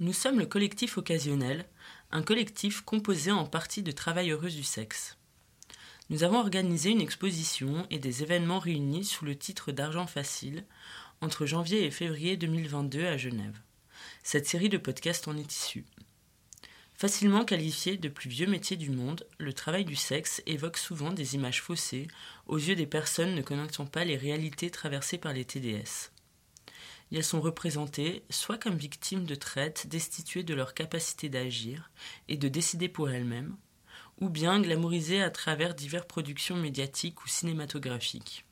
Nous sommes le collectif occasionnel, un collectif composé en partie de travailleuses du sexe. Nous avons organisé une exposition et des événements réunis sous le titre d'Argent Facile entre janvier et février 2022 à Genève. Cette série de podcasts en est issue. Facilement qualifié de plus vieux métier du monde, le travail du sexe évoque souvent des images faussées aux yeux des personnes ne connaissant pas les réalités traversées par les TDS. Elles sont représentées soit comme victimes de traite destituées de leur capacité d'agir et de décider pour elles-mêmes, ou bien glamourisées à travers diverses productions médiatiques ou cinématographiques.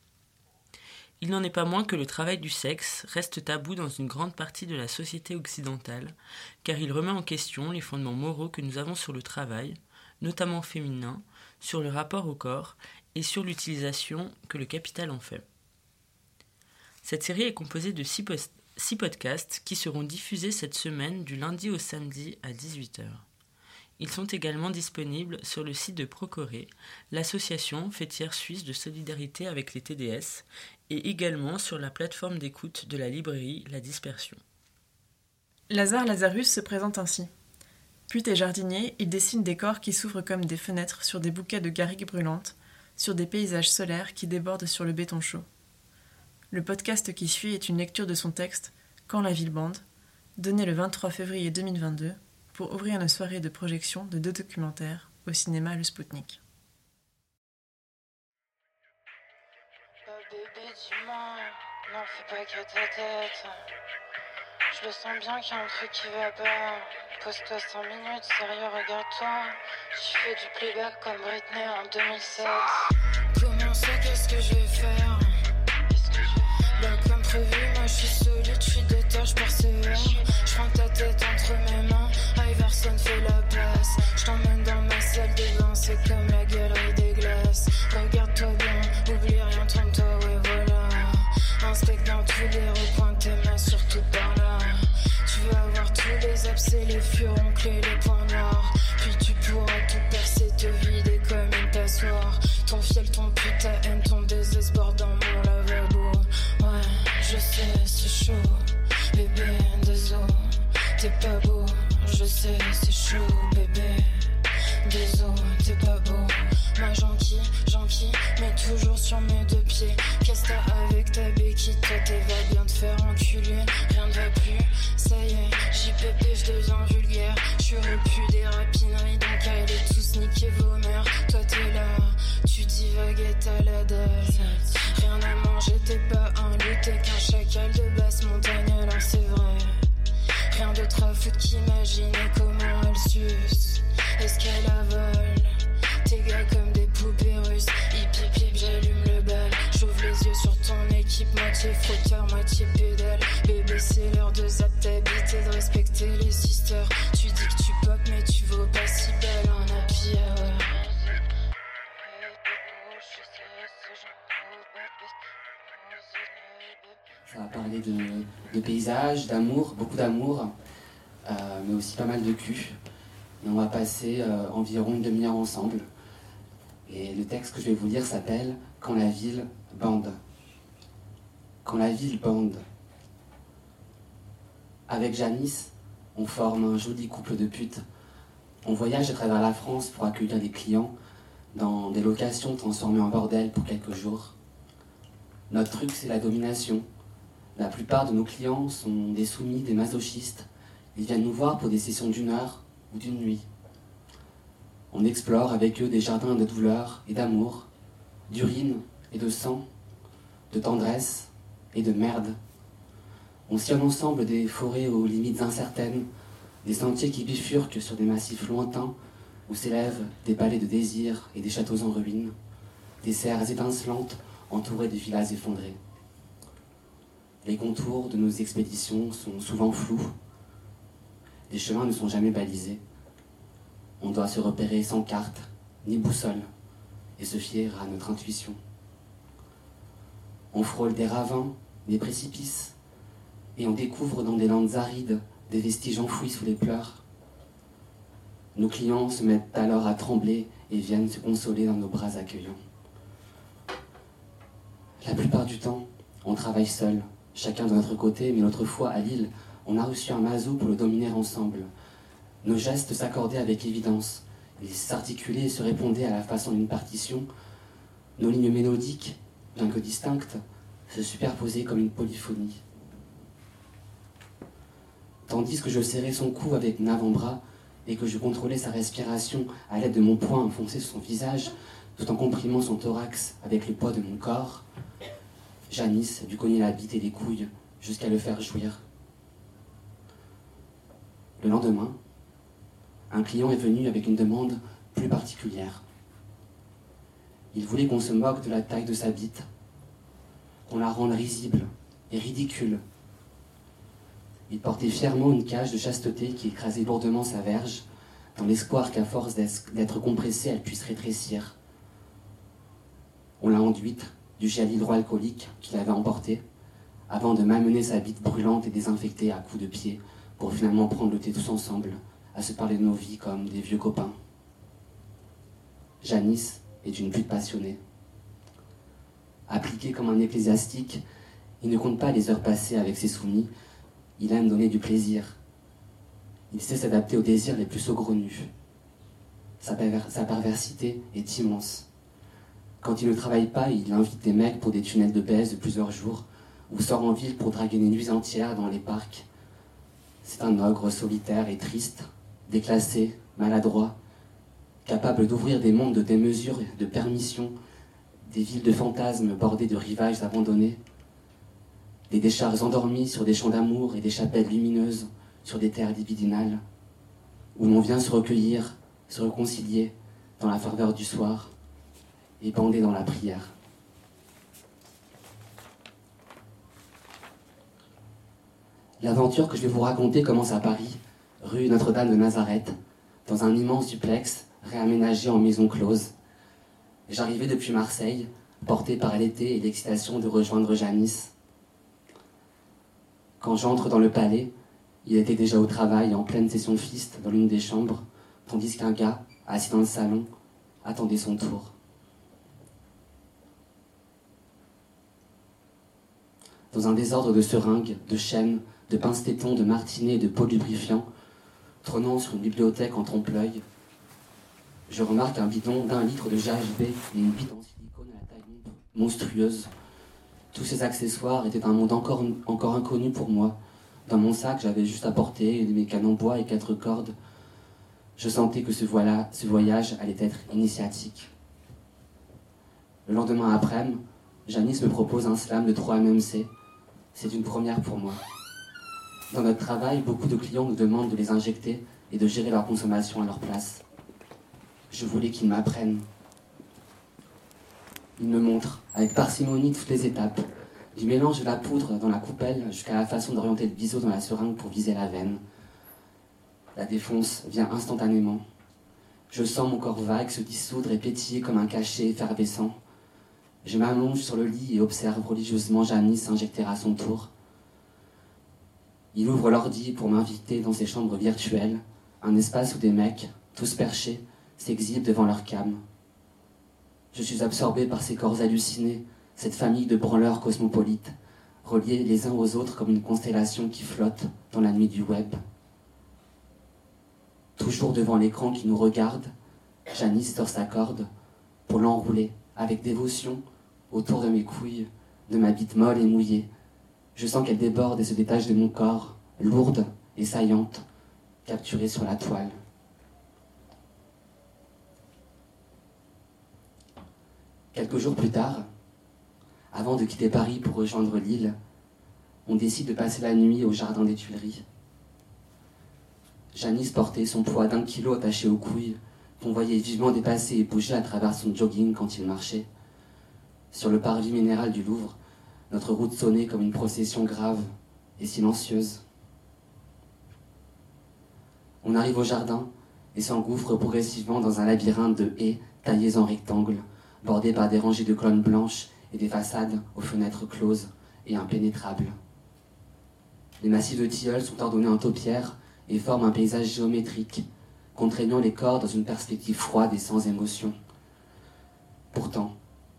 Il n'en est pas moins que le travail du sexe reste tabou dans une grande partie de la société occidentale, car il remet en question les fondements moraux que nous avons sur le travail, notamment féminin, sur le rapport au corps et sur l'utilisation que le capital en fait. Cette série est composée de six, podcasts qui seront diffusés cette semaine du lundi au samedi à 18h. Ils sont également disponibles sur le site de Procoré, l'association fêtière suisse de solidarité avec les TDS, et également sur la plateforme d'écoute de la librairie La Dispersion. Lazare Lazarus se présente ainsi. Pute et jardinier, il dessine des corps qui s'ouvrent comme des fenêtres sur des bouquets de garrigues brûlantes, sur des paysages solaires qui débordent sur le béton chaud. Le podcast qui suit est une lecture de son texte Quand la ville bande, donné le 23 février 2022 pour ouvrir une soirée de projection de deux documentaires au cinéma Le Spoutnik. non, fais pas ta tête. Je le sens bien qu'il y a un truc qui va pas. Pose-toi 5 minutes, sérieux, regarde-toi. Je fais du playback comme Britney en 2007. Comment c'est, qu'est-ce que je vais faire? Moi je suis solide, je suis déter, je persévère. Je prends ta tête entre mes mains, Iverson fait la place. Je t'emmène dans ma salle de bain, c'est d'amour, beaucoup d'amour, euh, mais aussi pas mal de cul. On va passer euh, environ une demi-heure ensemble. Et le texte que je vais vous lire s'appelle Quand la ville bande. Quand la ville bande. Avec Janice, on forme un joli couple de putes. On voyage à travers la France pour accueillir des clients dans des locations transformées en bordel pour quelques jours. Notre truc, c'est la domination. La plupart de nos clients sont des soumis, des masochistes. Ils viennent nous voir pour des sessions d'une heure ou d'une nuit. On explore avec eux des jardins de douleur et d'amour, d'urine et de sang, de tendresse et de merde. On sillonne ensemble des forêts aux limites incertaines, des sentiers qui bifurquent sur des massifs lointains où s'élèvent des palais de désir et des châteaux en ruine, des serres étincelantes entourées de villas effondrées. Les contours de nos expéditions sont souvent flous. Les chemins ne sont jamais balisés. On doit se repérer sans carte, ni boussole, et se fier à notre intuition. On frôle des ravins, des précipices, et on découvre dans des landes arides des vestiges enfouis sous les pleurs. Nos clients se mettent alors à trembler et viennent se consoler dans nos bras accueillants. La plupart du temps, on travaille seul, chacun de notre côté, mais l'autre fois à Lille, On a reçu un mazo pour le dominer ensemble. Nos gestes s'accordaient avec évidence. Ils s'articulaient et se répondaient à la façon d'une partition. Nos lignes mélodiques, bien que distinctes, se superposaient comme une polyphonie. Tandis que je serrais son cou avec mon avant-bras et que je contrôlais sa respiration à l'aide de mon poing enfoncé sur son visage, tout en comprimant son thorax avec le poids de mon corps, Janice dut cogner la bite et les couilles jusqu'à le faire jouir. Le lendemain, un client est venu avec une demande plus particulière. Il voulait qu'on se moque de la taille de sa bite, qu'on la rende risible et ridicule. Il portait fièrement une cage de chasteté qui écrasait lourdement sa verge, dans l'espoir qu'à force d'être compressée, elle puisse rétrécir. On l'a enduite du gel hydroalcoolique qu'il avait emporté, avant de m'amener sa bite brûlante et désinfectée à coups de pied, pour finalement prendre le thé tous ensemble, à se parler de nos vies comme des vieux copains. Janice est une pute passionnée. Appliqué comme un ecclésiastique, il ne compte pas les heures passées avec ses soumis, il aime donner du plaisir. Il sait s'adapter aux désirs les plus saugrenus. Sa, sa perversité est immense. Quand il ne travaille pas, il invite des mecs pour des tunnels de baisse de plusieurs jours, ou sort en ville pour draguer des nuits entières dans les parcs. C'est un ogre solitaire et triste, déclassé, maladroit, capable d'ouvrir des mondes de démesure, de permission, des villes de fantasmes bordées de rivages abandonnés, des décharges endormies sur des champs d'amour et des chapelles lumineuses sur des terres libidinales, où l'on vient se recueillir, se réconcilier dans la ferveur du soir et bandé dans la prière. L'aventure que je vais vous raconter commence à Paris, rue Notre-Dame de Nazareth, dans un immense duplex réaménagé en maison close. J'arrivais depuis Marseille, porté par l'été et l'excitation de rejoindre Janice. Quand j'entre dans le palais, il était déjà au travail en pleine session fiste dans l'une des chambres, tandis qu'un gars, assis dans le salon, attendait son tour. Dans un désordre de seringues, de chaînes, de pince-tétons, de martinets et de pots lubrifiants, trônant sur une bibliothèque en trompe-l'œil, je remarque un bidon d'un litre de GHB et une bite en silicone à la taille monstrueuse. Tous ces accessoires étaient un monde encore, inconnu pour moi. Dans mon sac, j'avais juste porter mes cannes en bois et quatre cordes. Je sentais que ce, ce voyage allait être initiatique. Le lendemain après-midi, Janice me propose un slam de 3 MMC. C'est une première pour moi. Dans notre travail, beaucoup de clients nous demandent de les injecter et de gérer leur consommation à leur place. Je voulais qu'ils m'apprennent. Ils me montrent, avec parcimonie, toutes les étapes, du mélange la poudre dans la coupelle jusqu'à la façon d'orienter le biseau dans la seringue pour viser la veine. La défonce vient instantanément. Je sens mon corps vague se dissoudre et pétiller comme un cachet effervescent. Je m'allonge sur le lit et observe religieusement Janice s'injecter à son tour. Il ouvre l'ordi pour m'inviter dans ses chambres virtuelles, un espace où des mecs, tous perchés, s'exhibent devant leur cam. Je suis absorbé par ces corps hallucinés, cette famille de branleurs cosmopolites, reliés les uns aux autres comme une constellation qui flotte dans la nuit du web. Toujours devant l'écran qui nous regarde, Janice sort sa corde pour l'enrouler avec dévotion autour de mes couilles, de ma bite molle et mouillée. Je sens qu'elle déborde et se détache de mon corps, lourde et saillante, capturée sur la toile. Quelques jours plus tard, avant de quitter Paris pour rejoindre l'île, on décide de passer la nuit au jardin des Tuileries. Janice portait son poids d'un kilo attaché aux couilles, qu'on voyait vivement dépasser et bouger à travers son jogging quand il marchait. Sur le parvis minéral du Louvre, notre route sonnait comme une procession grave et silencieuse. On arrive au jardin et s'engouffre progressivement dans un labyrinthe de haies taillées en rectangles, bordées par des rangées de colonnes blanches et des façades aux fenêtres closes et impénétrables. Les massifs de tilleuls sont ordonnés en taupières et forment un paysage géométrique, contraignant les corps dans une perspective froide et sans émotion. Pourtant,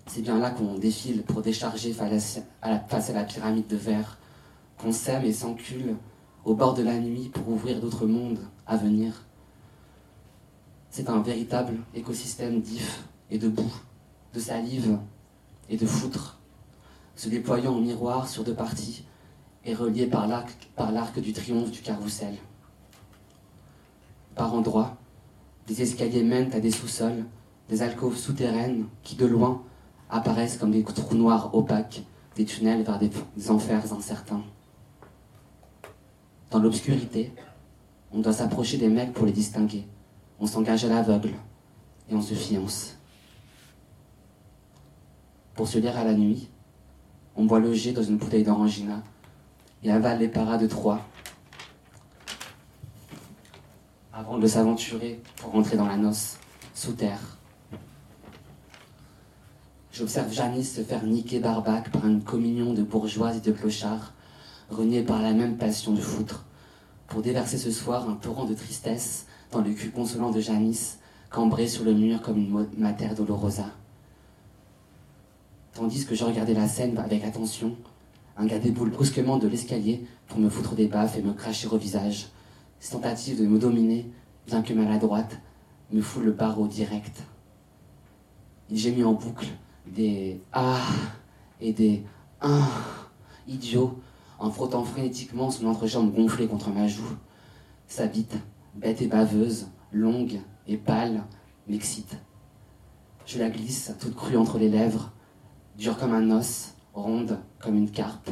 c'est bien là qu'on défile pour décharger face à la pyramide de verre, qu'on sème et s'encule au bord de la nuit pour ouvrir d'autres mondes à venir. C'est un véritable écosystème d'if et de boue, de salive et de foutre, se déployant en miroir sur deux parties et relié par l'arc du triomphe du carrousel. Par endroits, des escaliers mènent à des sous-sols, des alcôves souterraines qui, de loin, apparaissent comme des trous noirs opaques, des tunnels vers des, enfers incertains. Dans l'obscurité, on doit s'approcher des mecs pour les distinguer. On s'engage à l'aveugle et on se fiance. Pour se lire à la nuit, on boit le jet dans une bouteille d'orangina et avale les paras de Troie avant de s'aventurer pour rentrer dans la noce, sous terre. J'observe Janice se faire niquer barbac par une communion de bourgeois et de clochards, reniés par la même passion de foutre, pour déverser ce soir un torrent de tristesse dans le cul consolant de Janice, cambré sur le mur comme une mater dolorosa. Tandis que je regardais la scène avec attention, un gars déboule brusquement de l'escalier pour me foutre des baffes et me cracher au visage. Ses tentatives de me dominer, bien que maladroite, me fout le barreau direct. J'ai mis en boucle des ah et des ah idiots en frottant frénétiquement son entrejambe gonflée contre ma joue. Sa bite, bête et baveuse, longue et pâle, m'excite. Je la glisse, toute crue entre les lèvres, dure comme un os, ronde comme une carpe,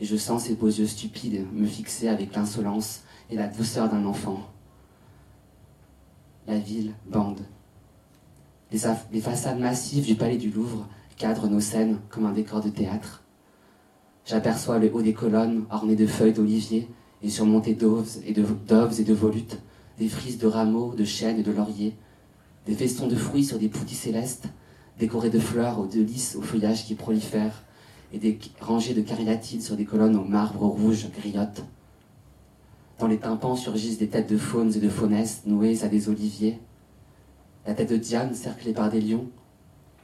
et je sens ses beaux yeux stupides me fixer avec l'insolence et la douceur d'un enfant. La ville bande. Les, façades massives du palais du Louvre cadrent nos scènes comme un décor de théâtre. J'aperçois le haut des colonnes ornées de feuilles d'olivier et surmontées d'oves et de, volutes, des frises de rameaux, de chênes et de lauriers, des festons de fruits sur des poutis célestes, décorés de fleurs aux de lys au feuillage qui prolifèrent, et des rangées de cariatides sur des colonnes au marbre rouge griottes. Dans les tympans surgissent des têtes de faunes et de faunesses nouées à des oliviers, la tête de Diane cerclée par des lions,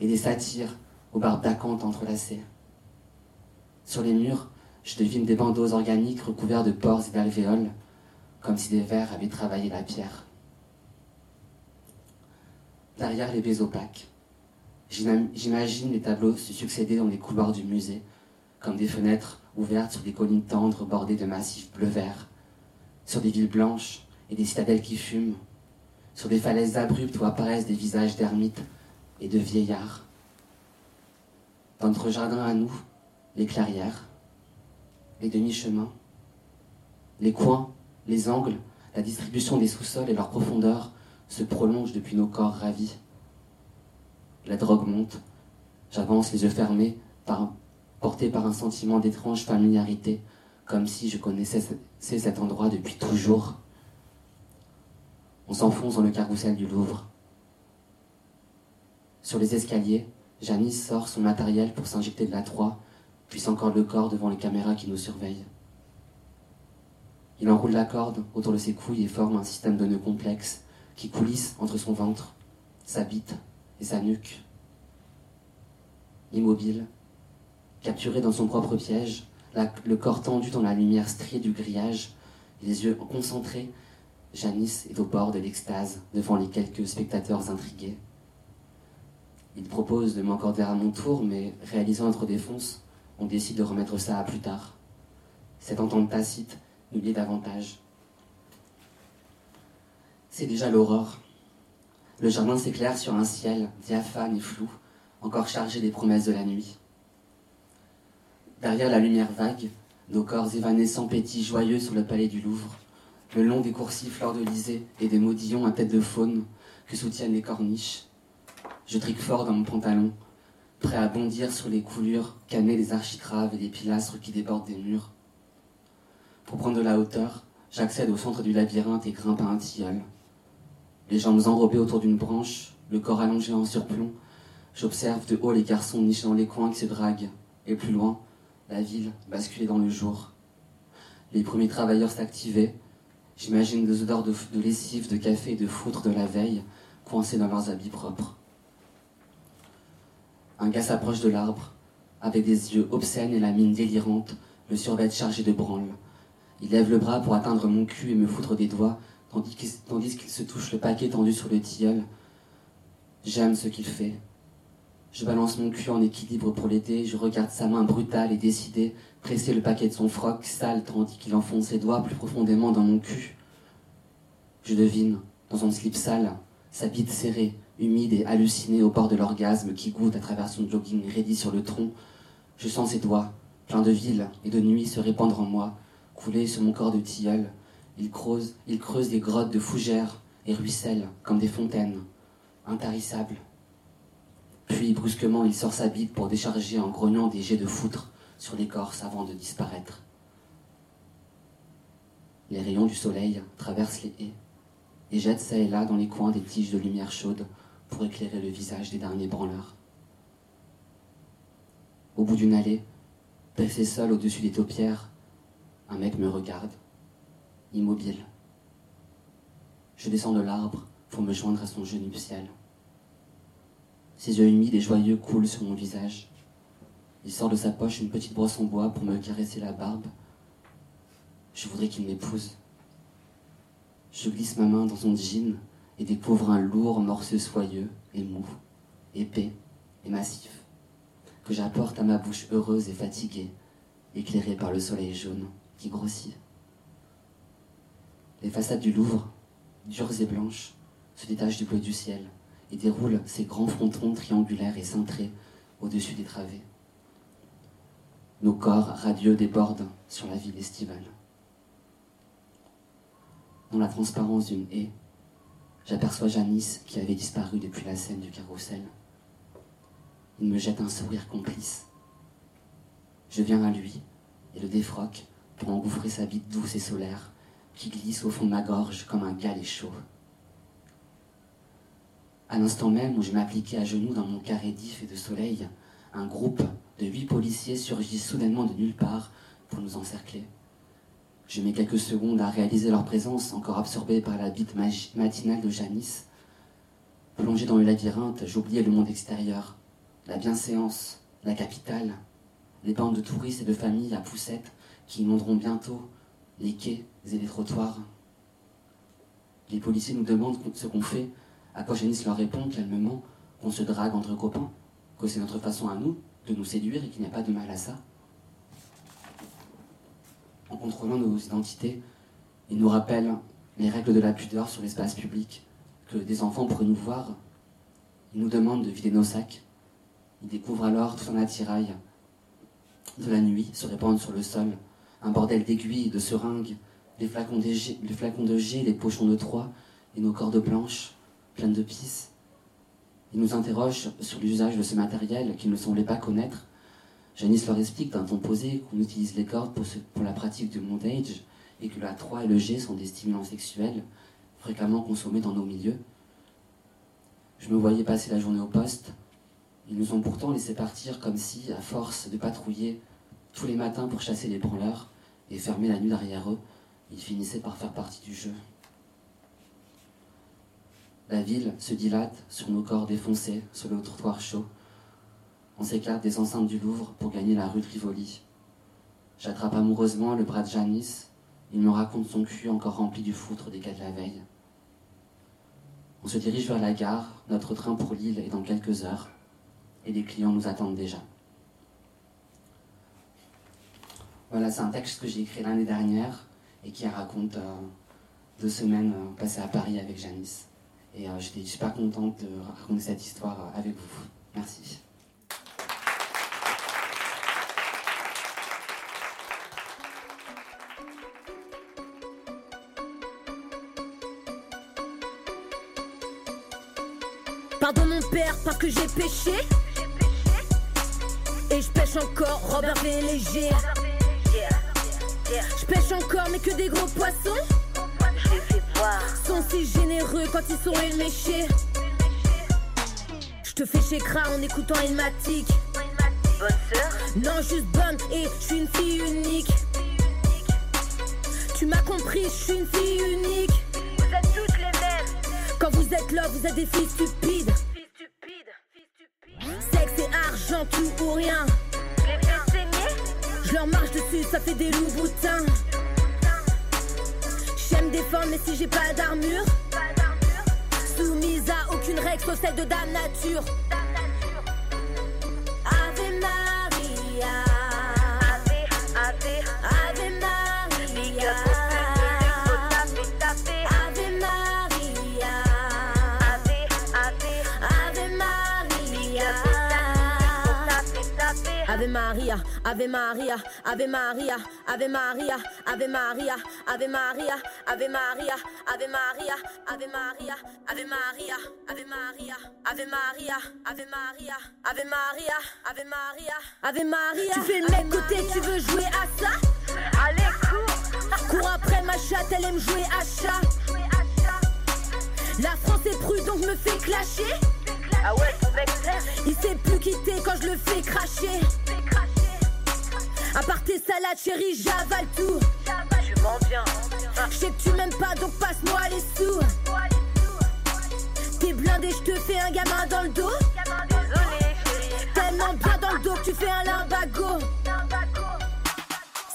et des satyres aux barbes d'acanthe entrelacées. Sur les murs, je devine des bandeaux organiques recouverts de pores et d'alvéoles, comme si des vers avaient travaillé la pierre. Derrière les baies opaques, J'imagine les tableaux se succéder dans les couloirs du musée, comme des fenêtres ouvertes sur des collines tendres bordées de massifs bleu-vert, sur des villes blanches et des citadelles qui fument, sur des falaises abruptes où apparaissent des visages d'ermites et de vieillards. Dans notre jardin à nous, les clairières, les demi-chemins, les coins, les angles, la distribution des sous-sols et leur profondeur se prolongent depuis nos corps ravis. La drogue monte. J'avance les yeux fermés, porté par un sentiment d'étrange familiarité, comme si je connaissais cet endroit depuis toujours. On s'enfonce dans le carrousel du Louvre. Sur les escaliers, Janice sort son matériel pour s'injecter de la Troie, puis encore le corps devant les caméras qui nous surveillent. Il enroule la corde autour de ses couilles et forme un système de nœuds complexes qui coulissent entre son ventre, sa bite et sa nuque. Immobile, capturé dans son propre piège, le corps tendu dans la lumière striée du grillage, les yeux concentrés, Janice est au bord de l'extase devant les quelques spectateurs intrigués. Il propose de m'encorder à mon tour, mais réalisant notre défonce, on décide de remettre ça à plus tard. Cette entente tacite nous lie davantage. C'est déjà l'aurore. Le jardin s'éclaire sur un ciel diaphane et flou, encore chargé des promesses de la nuit. Derrière la lumière vague, nos corps évanescents pétillent joyeux sur le palais du Louvre, le long des coursives fleurs de lysée et des modillons à tête de faune que soutiennent les corniches. Je trique fort dans mon pantalon, prêt à bondir sur les coulures cannées des architraves et des pilastres qui débordent des murs. Pour prendre de la hauteur, j'accède au centre du labyrinthe et grimpe à un tilleul. Les jambes enrobées autour d'une branche, le corps allongé en surplomb, j'observe de haut les garçons nichés dans les coins qui se draguent, et plus loin, la ville basculée dans le jour. Les premiers travailleurs s'activaient, j'imagine des odeurs de, lessive, de café et de foutre de la veille, coincés dans leurs habits propres. Un gars s'approche de l'arbre, avec des yeux obscènes et la mine délirante, le survêt chargé de branle. Il lève le bras pour atteindre mon cul et me foutre des doigts, tandis qu'il se touche le paquet tendu sur le tilleul. J'aime ce qu'il fait. Je balance mon cul en équilibre pour l'aider, je regarde sa main brutale et décidée presser le paquet de son froc sale tandis qu'il enfonce ses doigts plus profondément dans mon cul. Je devine, dans son slip sale, sa bite serrée, humide et hallucinée au bord de l'orgasme qui goûte à travers son jogging raidi sur le tronc. Je sens ses doigts, pleins de ville et de nuit, se répandre en moi, couler sur mon corps de tilleul. Il creuse, il creuse des grottes de fougères et ruisselle comme des fontaines, intarissables. Puis, brusquement, il sort sa bite pour décharger en grognant des jets de foutre sur l'écorce avant de disparaître. Les rayons du soleil traversent les haies et jettent çà et là dans les coins des tiges de lumière chaude pour éclairer le visage des derniers branleurs. Au bout d'une allée, Placé seul au-dessus des taupières, un mec me regarde, immobile. Je descends de l'arbre pour me joindre à son genou nuptial. Ses yeux humides et joyeux coulent sur mon visage. Il sort de sa poche une petite brosse en bois pour me caresser la barbe. Je voudrais qu'il m'épouse. Je glisse ma main dans son jean et découvre un lourd morceau soyeux et mou, épais et massif que j'apporte à ma bouche heureuse et fatiguée, éclairée par le soleil jaune qui grossit. Les façades du Louvre, dures et blanches, se détachent du bleu du ciel et déroulent ses grands frontons triangulaires et cintrés au-dessus des travées. Nos corps radieux débordent sur la ville estivale. Dans la transparence d'une haie, j'aperçois Janice qui avait disparu depuis la scène du carrousel. Il me jette un sourire complice. Je viens à lui et le défroque pour engouffrer sa bite douce et solaire qui glisse au fond de ma gorge comme un galet chaud. À l'instant même où je m'appliquais à genoux dans mon carré d'if et de soleil, un groupe de huit policiers surgit soudainement de nulle part pour nous encercler. Je mets quelques secondes à réaliser leur présence, encore absorbée par la bite matinale de Janice. Plongé dans le labyrinthe, j'oubliais le monde extérieur, la bienséance, la capitale, les bandes de touristes et de familles à poussettes qui inonderont bientôt les quais et les trottoirs. Les policiers nous demandent ce qu'on fait, à quoi leur répond calmement qu'on se drague entre copains, que c'est notre façon à nous de nous séduire et qu'il n'y a pas de mal à ça. En contrôlant nos identités, ils nous rappellent les règles de la pudeur sur l'espace public, que des enfants pourraient nous voir. Ils nous demandent de vider nos sacs, il découvre alors tout un attirail de la nuit se répandre sur le sol, un bordel d'aiguilles, de seringues, les flacons, de G, les de pochons de Troie et nos cordes blanches pleines de pisse. Il nous interroge sur l'usage de ce matériel qu'il ne semblait pas connaître. Janice leur explique d'un ton posé qu'on utilise les cordes pour, la pratique du montage et que la 3 et le G sont des stimulants sexuels fréquemment consommés dans nos milieux. Je me voyais passer la journée au poste, ils nous ont pourtant laissé partir comme si, à force de patrouiller tous les matins pour chasser les branleurs et fermer la nuit derrière eux, ils finissaient par faire partie du jeu. La ville se dilate sur nos corps défoncés sur le trottoir chaud. On s'éclate des enceintes du Louvre pour gagner la rue de Rivoli. J'attrape amoureusement le bras de Janice. Il me raconte son cul encore rempli du foutre des cas de la veille. On se dirige vers la gare. Notre train pour Lille est dans quelques heures et les clients nous attendent déjà. Voilà, c'est un texte que j'ai écrit l'année dernière et qui raconte euh, deux semaines euh, passées à Paris avec Janice. Et euh, j'étais super contente de raconter cette histoire avec vous. Merci. Pardon mon père parce que j'ai péché et je pêche encore, Robert léger. Je pêche encore, mais que des gros poissons. Sont si généreux quand ils sont éméchés. Je te fais chez en écoutant Ilmatic. Non, juste bonne et je suis une fille unique. Tu m'as compris, je suis une fille unique. Vous êtes toutes les mêmes. Quand vous êtes là, vous êtes des filles stupides tout ou rien. Les Je leur marche dessus, ça fait des loups boutins. Mais si j'ai pas d'armure, soumise à aucune règle, sauf celle de Dame Nature. Ave Maria. Ave, ave, Maria. Ave Maria. Ave, Maria. Ave Maria, Ave Maria, Ave Maria, Ave Maria, Ave Maria, Ave Maria, Ave Maria, Ave Maria, Ave Maria, Ave Maria, Ave Maria, Ave Maria, Ave Maria, Ave Maria, Ave Maria, Ave Maria. Tu fais le mec côté, tu veux jouer à ça Allez, cours, Cours après ma chatte, elle aime jouer à chat. La France est prude donc je me fais clasher. Ah ouais, ton mec t'aime, Il sait plus quitter quand je le fais cracher. fais cracher. À part tes salades, chérie, j'avale tout. Je sais que tu m'aimes pas donc passe-moi les sous. T'es blindé, je te fais un gamin dans le dos. Tellement bien dans le dos que tu fais un limbago.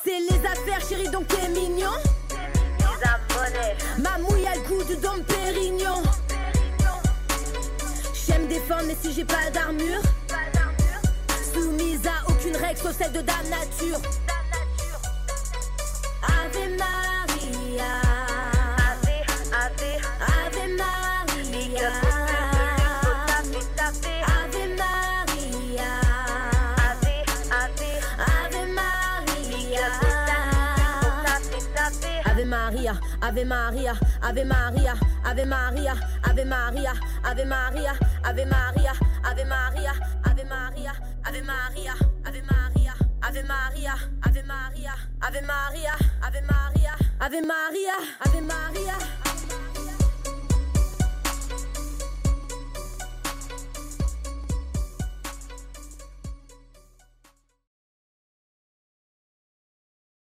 C'est les affaires, chérie, donc t'es mignon. Ma mouille a le goût du Dom Pérignon. J'aime défendre, mais si j'ai pas d'armure, soumise à aucune règle sauf celle de Dame Nature. Ave Maria, Ave Maria, Ave Maria, Ave Maria, Ave Maria, Ave Maria, Ave Maria, Ave Maria, Ave Maria, Ave Maria, Ave Maria, Ave Maria, Ave Maria.